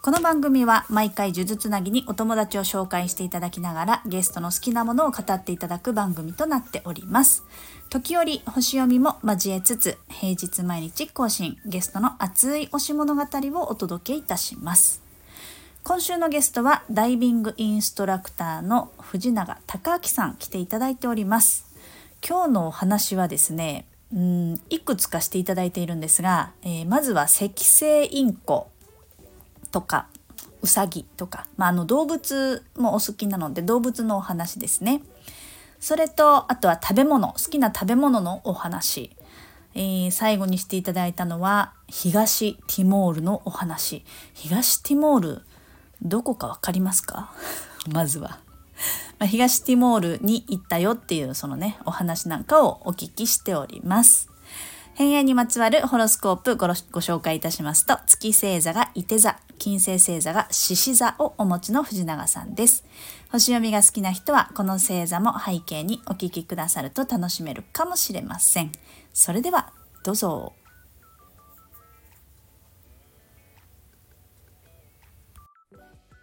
この番組は毎回呪術つなぎにお友達を紹介していただきながらゲストの好きなものを語っていただく番組となっております。時折星読みも交えつつ平日毎日更新ゲストの熱い推し物語をお届けいたします。今週のゲストはダイビングインストラクターの藤永隆明さん来ていただいております。今日のお話はですねうんいくつかしていただいているんですが、えーまずは赤星インコとかウサギとか、まあ、あの動物もお好きなので動物のお話ですねそれとあとは食べ物好きな食べ物のお話、えー最後にしていただいたのは東ティモールのお話東ティモールどこかわかりますか？まずは。まあ、東ティモールに行ったよっていうそのねお話なんかをお聞きしております。偏愛にまつわるホロスコープごろご紹介いたしますと月星座が伊手座金星星座が獅子座をお持ちの藤永さんです。星読みが好きな人はこの星座も背景にお聞きくださると楽しめるかもしれません。それではどうぞ。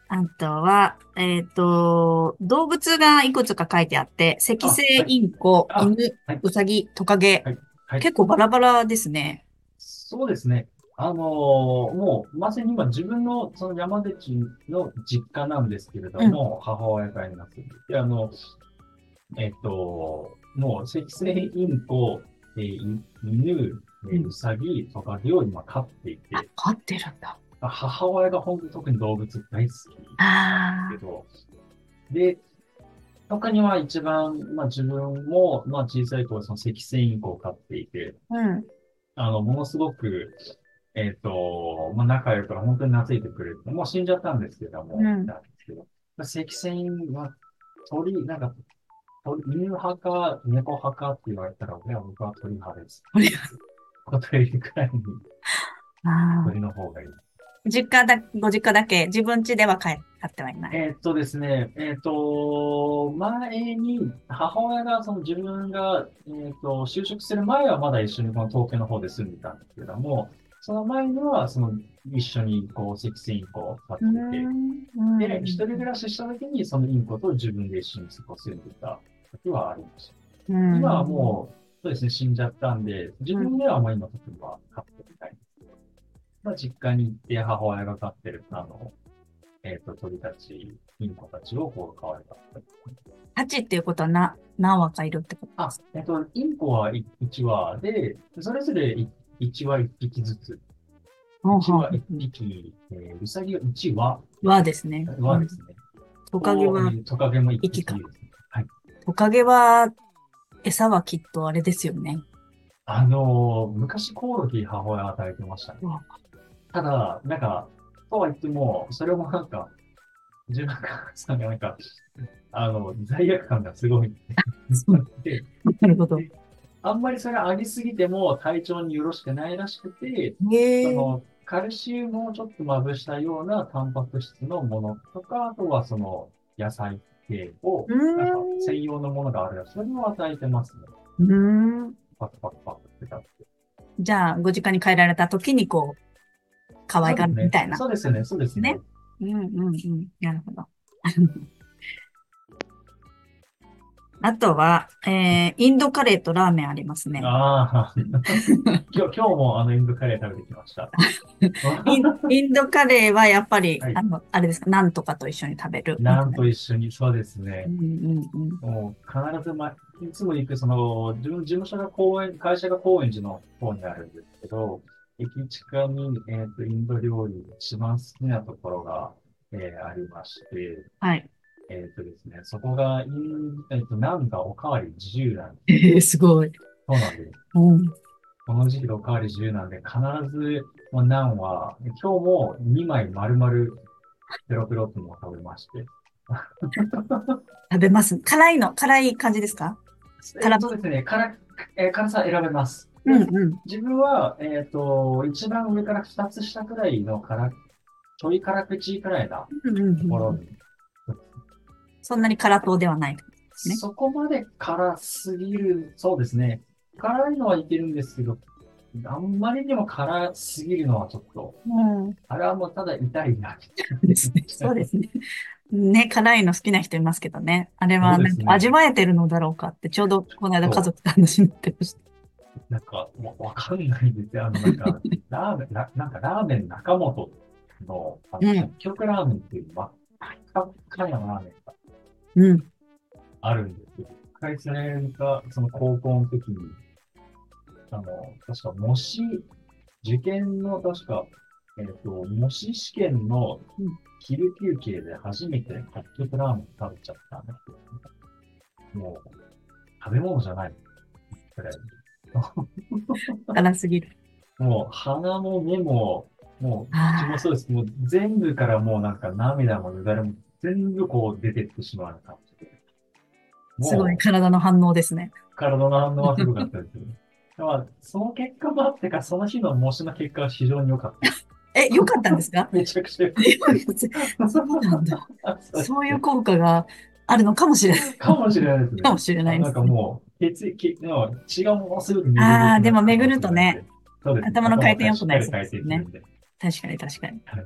あとは、えっ、と、動物がいくつか書いてあって、赤星インコ、あ犬、はい。ウサギ、トカゲ、はいはい結構バラバラですね。そうですね。あのーもう、まさに今自分のその山口の実家なんですけれども、母親がいます。で、あの、えっと、もう、赤星インコ、えーい犬、えーウサギとかを今飼っていて、あ、飼ってるんだ。母親が本当に特に動物大好きあけど、で、他には一番、まあ自分も、まあ小さい頃その赤星インコを飼っていて、あ。うん。あの、ものすごく、えっ、と、まあ、仲良く本当に懐いてくれて、もう死んじゃったんですけども、うんなんですけど、まあ赤線は鳥、なんか、鳥、犬派か猫派かって言われたら、俺は僕は鳥派です。鳥 ことよりくらいにあ鳥の方がいい。実家だ、ご実家だけ、自分家では飼飼ってはいない。えーっとですね、えーっと、前に、母親が、その自分が、えーっと、就職する前はまだ一緒にこの東京の方で住んでたんですけども、その前には、その、一緒に、こう、赤星インコを飼っていて、で、一人暮らしした時に、そのインコと自分で一緒に過ごすんでた時はありました。うん、今はもう、そうですね、死んじゃったんで、自分ではもう今、例えば飼ってみたいんですけど、まあ、実家に行って母親が飼ってる、あの、えっ、と、鳥たち、インコたちをこう、飼われたり。8っていうことはな、何羽かいるってことあ、えっ、と、インコは1羽で、それぞれ1羽1匹ずつ。うん1羽1匹、えー、ウサギは1羽、はですね。羽ですね。トカゲは、トカゲも1匹一匹ですね。はい。トカゲは、餌はきっとあれですよね。あのー昔コオロギ母親与えてましたね。ただ、なんか、とは言っても、それもなんか、自分がさんがなんか、あの、罪悪感がすごい。で、なるほど。あんまりそれ上げすぎても体調によろしくないらしくて。その、カルシウムをちょっとまぶしたようなタンパク質のものとか、あとはその野菜系を、なんか専用のものがあるらしい。それを与えてますね。うーん。パクパクパクってたって。じゃあ、ご実家に帰られた時にこう、可愛がるみたいな。そうですね、そうですね。ねうんうんうん。なるほど。あとは、えー、インドカレーとラーメンありますね。ああ、今日、今日もあのインドカレー食べてきました。インインドカレーはやっぱり、はいあの、あれですか、なんとかと一緒に食べる。なんと一緒に、そうですねう。んうんうん。もう必ず、ま、いつも行く、その、自分、事務所が公園、会社が高円寺の方にあるんですけど、駅近に、えっ、と、インド料理、一番好きなところが、えーありまして、はい。えっ、とですね、そこが、インえっ、と、なんかおかわり自由なんでえー、すごい。す。そうなんです。うん。この時期でおかわり自由なんで、必ず、もうナンは、今日も2枚丸々、ペロペロってのを食べまして。食べます。辛いの、辛い感じですか？辛えーそうですね、辛、えー辛さ選べます。うんうん。自分は、えっ、と、一番上から二つ下くらいの辛、ちょい辛口くらいなうんうんうん、ところに、そんなに辛党ではない。ねそこまで辛すぎる、そうですね。辛いのはいけるんですけど、あんまりにも辛すぎるのはちょっと、うん。あれはもうただ痛いな。そうですね。ね、辛いの好きな人いますけどね。あれは味わえてるのだろうかって、ちょうどこの間家族と話になってました。なんか、わかんないんですよ。あの、なんか、ラーメン、ななんかラーメン中本の、あの、うん北極ラーメンっていう真っ赤っかなラーメンがうん。あるんですよ。一回それが、その高校の時に、あの、確か模試、受験の確か、えっ、と、模試試験のうん昼休憩で初めて北極ラーメン食べちゃったんですよ。もう、食べ物じゃない。くらい。辛すぎる。もう鼻も目も、もう口もそうです。もう全部からもうなんか涙もよだれも全部こう出てってしまう感じで。すごい体の反応ですね。体の反応はすごかったですよね。まあ、その結果もあってか、その日の模試の結果は非常に良かった。え、良かったんですか？めちゃくちゃ良かっそうなんだ。た。そういう効果があるのかもしれない。かもしれないですね。かもしれないですなんかもう、血液、の血がものすごく巡るあーでも巡るとね。頭の回転良くなり頭がしっかり回転するんで。確かに確かにはい。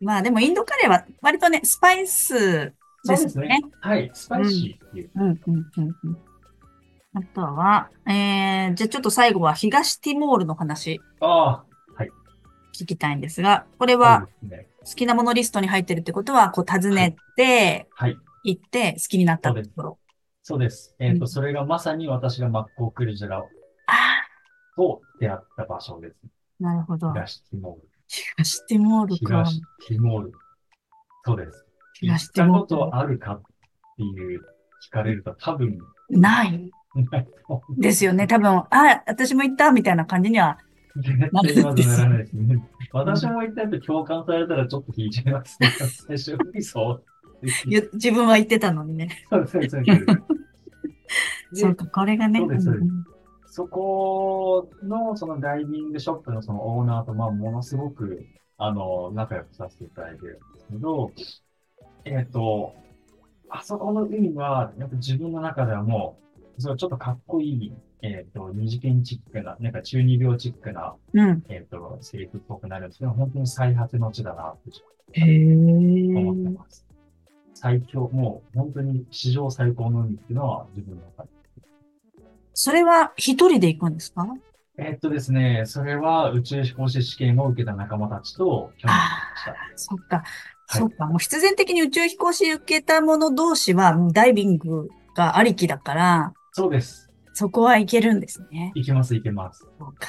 まあでもインドカレーは割とね、スパイスそうですねですね。。はい。スパイシーっていう。うん、うん、うん、うん。あとは、えー、じゃあちょっと最後は東ティモールの話ああ、聞きたいんですが、これそは。好きなものリストに入ってるってことは、こう訪ねて、はい。行って好きになったところ。そうです。えっ、と、うんそれがまさに私がマッコウクルジェラあと出会った場所です。あ、なるほど。東ティモール。東ティモールか。東ティモール。そうです。東ティモール行ったことあるかっていう聞かれると多分ないないと思う。ですよね。多分、あ、私も行ったみたいな感じには。絶対まずならないですね。私も言ったやつ共感されたらちょっと引いちゃいますね。最初にそう。いや自分は行ってたのにね。そうそうそうそう。でそうか、これがね。そうですそこの、そのダイビングショップのそのオーナーと、まあ、ものすごく、あの、仲良くさせていただいてるんですけど、えっ、と、あそこの海は、やっぱ自分の中ではもう、それちょっとかっこいい、えっ、と、二次元チックな、なんか中二病チックな、うん。えっ、と、セリフっぽくなるんですけど、本当に最果ての地だなってへ思ってえ。ます。最強、もう本当に史上最高の海っていうのは自分の中で。それは一人で行くんですか？えっとですね、それは宇宙飛行士試験を受けた仲間たちと去年した。そっか。はいそっか。もう必然的に宇宙飛行士受けた者同士はダイビングがありきだから、そうです。そこは行けるんですね。行けます、行けます。そうか。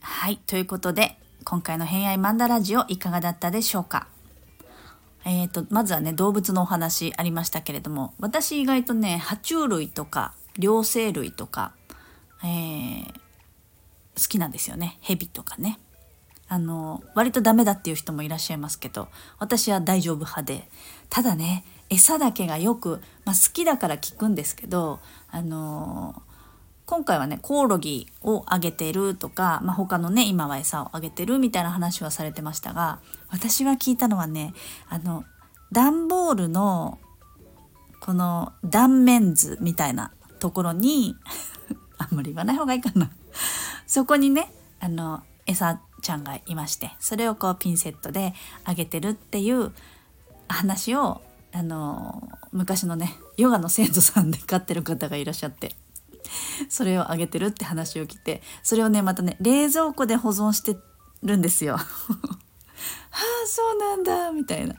はい。ということで、今回の偏愛マンダラジオいかがだったでしょうか？えー、とまずはね動物のお話ありましたけれども私意外とね爬虫類とか両生類とか、えー好きなんですよね。ヘビとかね。あの割とダメだっていう人もいらっしゃいますけど私は大丈夫派で。ただね餌だけがよく、まあ、好きだから聞くんですけどあの今回はねコオロギをあげてるとか、まあ、他のね今は餌をあげてるみたいな話はされてましたが私が聞いたのはねあの段ボールのこの断面図みたいなところに あんまり言わない方がいいかな。そこにねあの餌ちゃんがいましてそれをこうピンセットであげてるっていう話をあの昔のねヨガの先祖さんで飼ってる方がいらっしゃってそれをあげてるって話を聞いてそれをねまたね冷蔵庫で保存してるんですよ。は あそうなんだみたいな。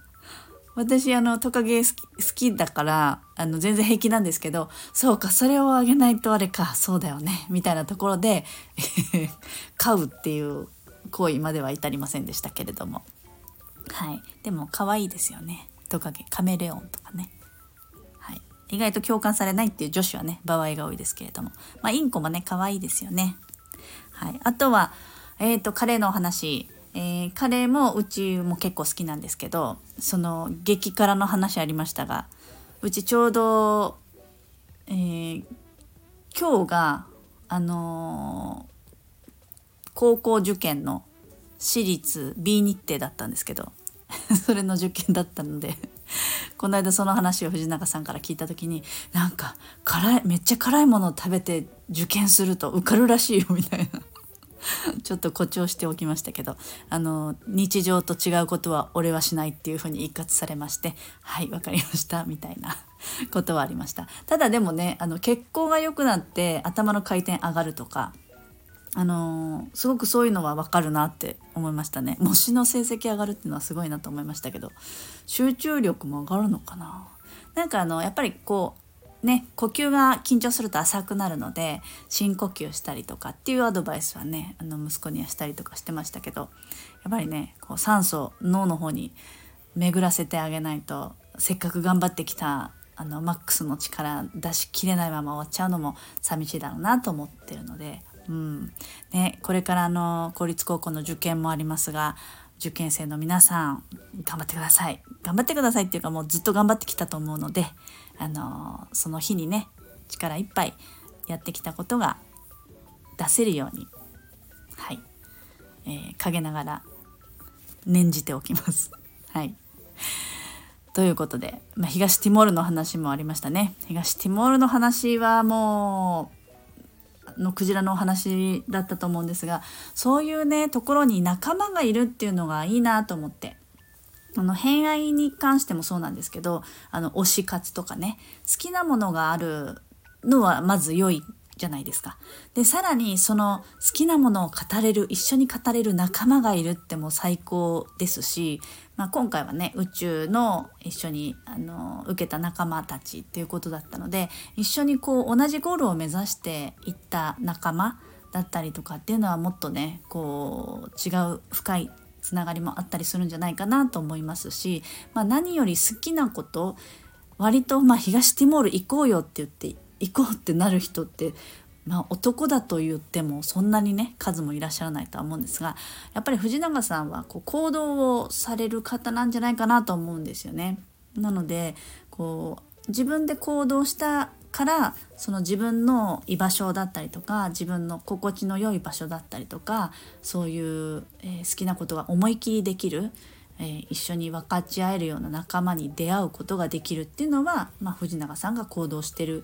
私あのトカゲ好き好きだからあの全然平気なんですけどそうかそれをあげないとあれかそうだよねみたいなところで 飼うっていう行為までは至りませんでしたけれども。はい。でも可愛いですよね。トカゲ。カメレオンとかね。意外と共感されないっていう女子はね場合が多いですけれども。まあインコもね可愛いですよね。はい。あとはえっ、とカレーのお話。えーカレーもうちも結構好きなんですけどその激辛の話ありましたがうちちょうど、えー、今日があのー、高校受験の私立 B 日程だったんですけど それの受験だったので この間その話を藤永さんから聞いた時になんか辛いめっちゃ辛いものを食べて受験すると受かるらしいよみたいな。ちょっと誇張しておきましたけどあの日常と違うことは俺はしないっていうふうに一括されましてはい分かりましたみたいな ことはありました。ただでもねあの血行が良くなって頭の回転上がるとかあのすごくそういうのは分かるなって思いましたね。模試の成績上がるっていうのはすごいなと思いましたけど。集中力も上がるのかな。なんかあのやっぱりこうね呼吸が緊張すると浅くなるので深呼吸したりとかっていうアドバイスはねあの息子にはしたりとかしてましたけどやっぱりねこう酸素脳の方に巡らせてあげないとせっかく頑張ってきたあのマックスの力出しきれないまま終わっちゃうのも寂しいだろうなと思ってるのでうんね、これからの公立高校の受験もありますが受験生の皆さん頑張ってください頑張ってくださいっていうかもうずっと頑張ってきたと思うので、あのその日にね力いっぱいやってきたことが出せるようにはい、えー、陰ながら念じておきます。はいということで、まあ、東ティモールの話もありましたね。東ティモールの話はもうのクジラのお話だったと思うんですがそういうねところに仲間がいるっていうのがいいなと思って。あの偏愛に関してもそうなんですけどあの推し活とかね好きなものがあるのはまず良いじゃないですか。でさらにその好きなものを語れる一緒に語れる仲間がいるっても最高ですし、まあ、今回はね宇宙の一緒にあの受けた仲間たちっていうことだったので一緒にこう同じゴールを目指していった仲間だったりとかっていうのはもっとねこう違う深いつながりもあったりするんじゃないかなと思いますし、まあ、何より好きなこと割とまあ東ティモール行こうよって言って行こうってなる人ってまあ、男だと言ってもそんなにね数もいらっしゃらないとは思うんですがやっぱり藤永さんはこう行動をされる方なんじゃないかなと思うんですよね。なのでこう自分で行動したからその自分の居場所だったりとか自分の心地の良い場所だったりとかそういう、えー、好きなことが思い切りできる、えー、一緒に分かち合えるような仲間に出会うことができるっていうのは、まあ、藤永さんが行動してる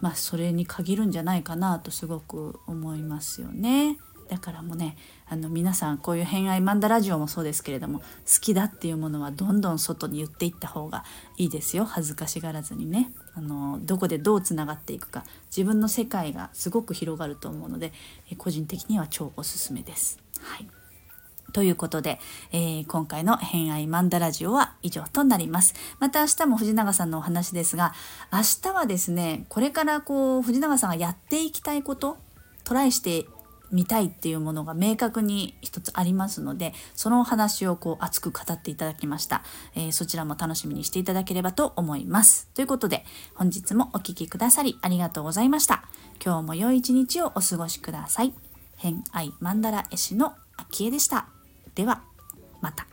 まあそれに限るんじゃないかなとすごく思いますよね。だからもうねあの皆さんこういう偏愛マンダラジオもそうですけれども好きだっていうものはどんどん外に言っていった方がいいですよ恥ずかしがらずにねあのどこでどうつながっていくか自分の世界がすごく広がると思うので個人的には超おすすめです。はいということで、えー、今回の偏愛マンダラジオは以上となります。また明日も藤永さんのお話ですが、明日はですね、これからこう藤永さんがやっていきたいこと、トライしてみたいっていうものが明確に一つありますので、そのお話をこう熱く語っていただきました。えー、そちらも楽しみにしていただければと思います。ということで、本日もお聴きくださりありがとうございました。今日も良い一日をお過ごしください。偏愛マンダラ絵師の秋江でした。ではまた。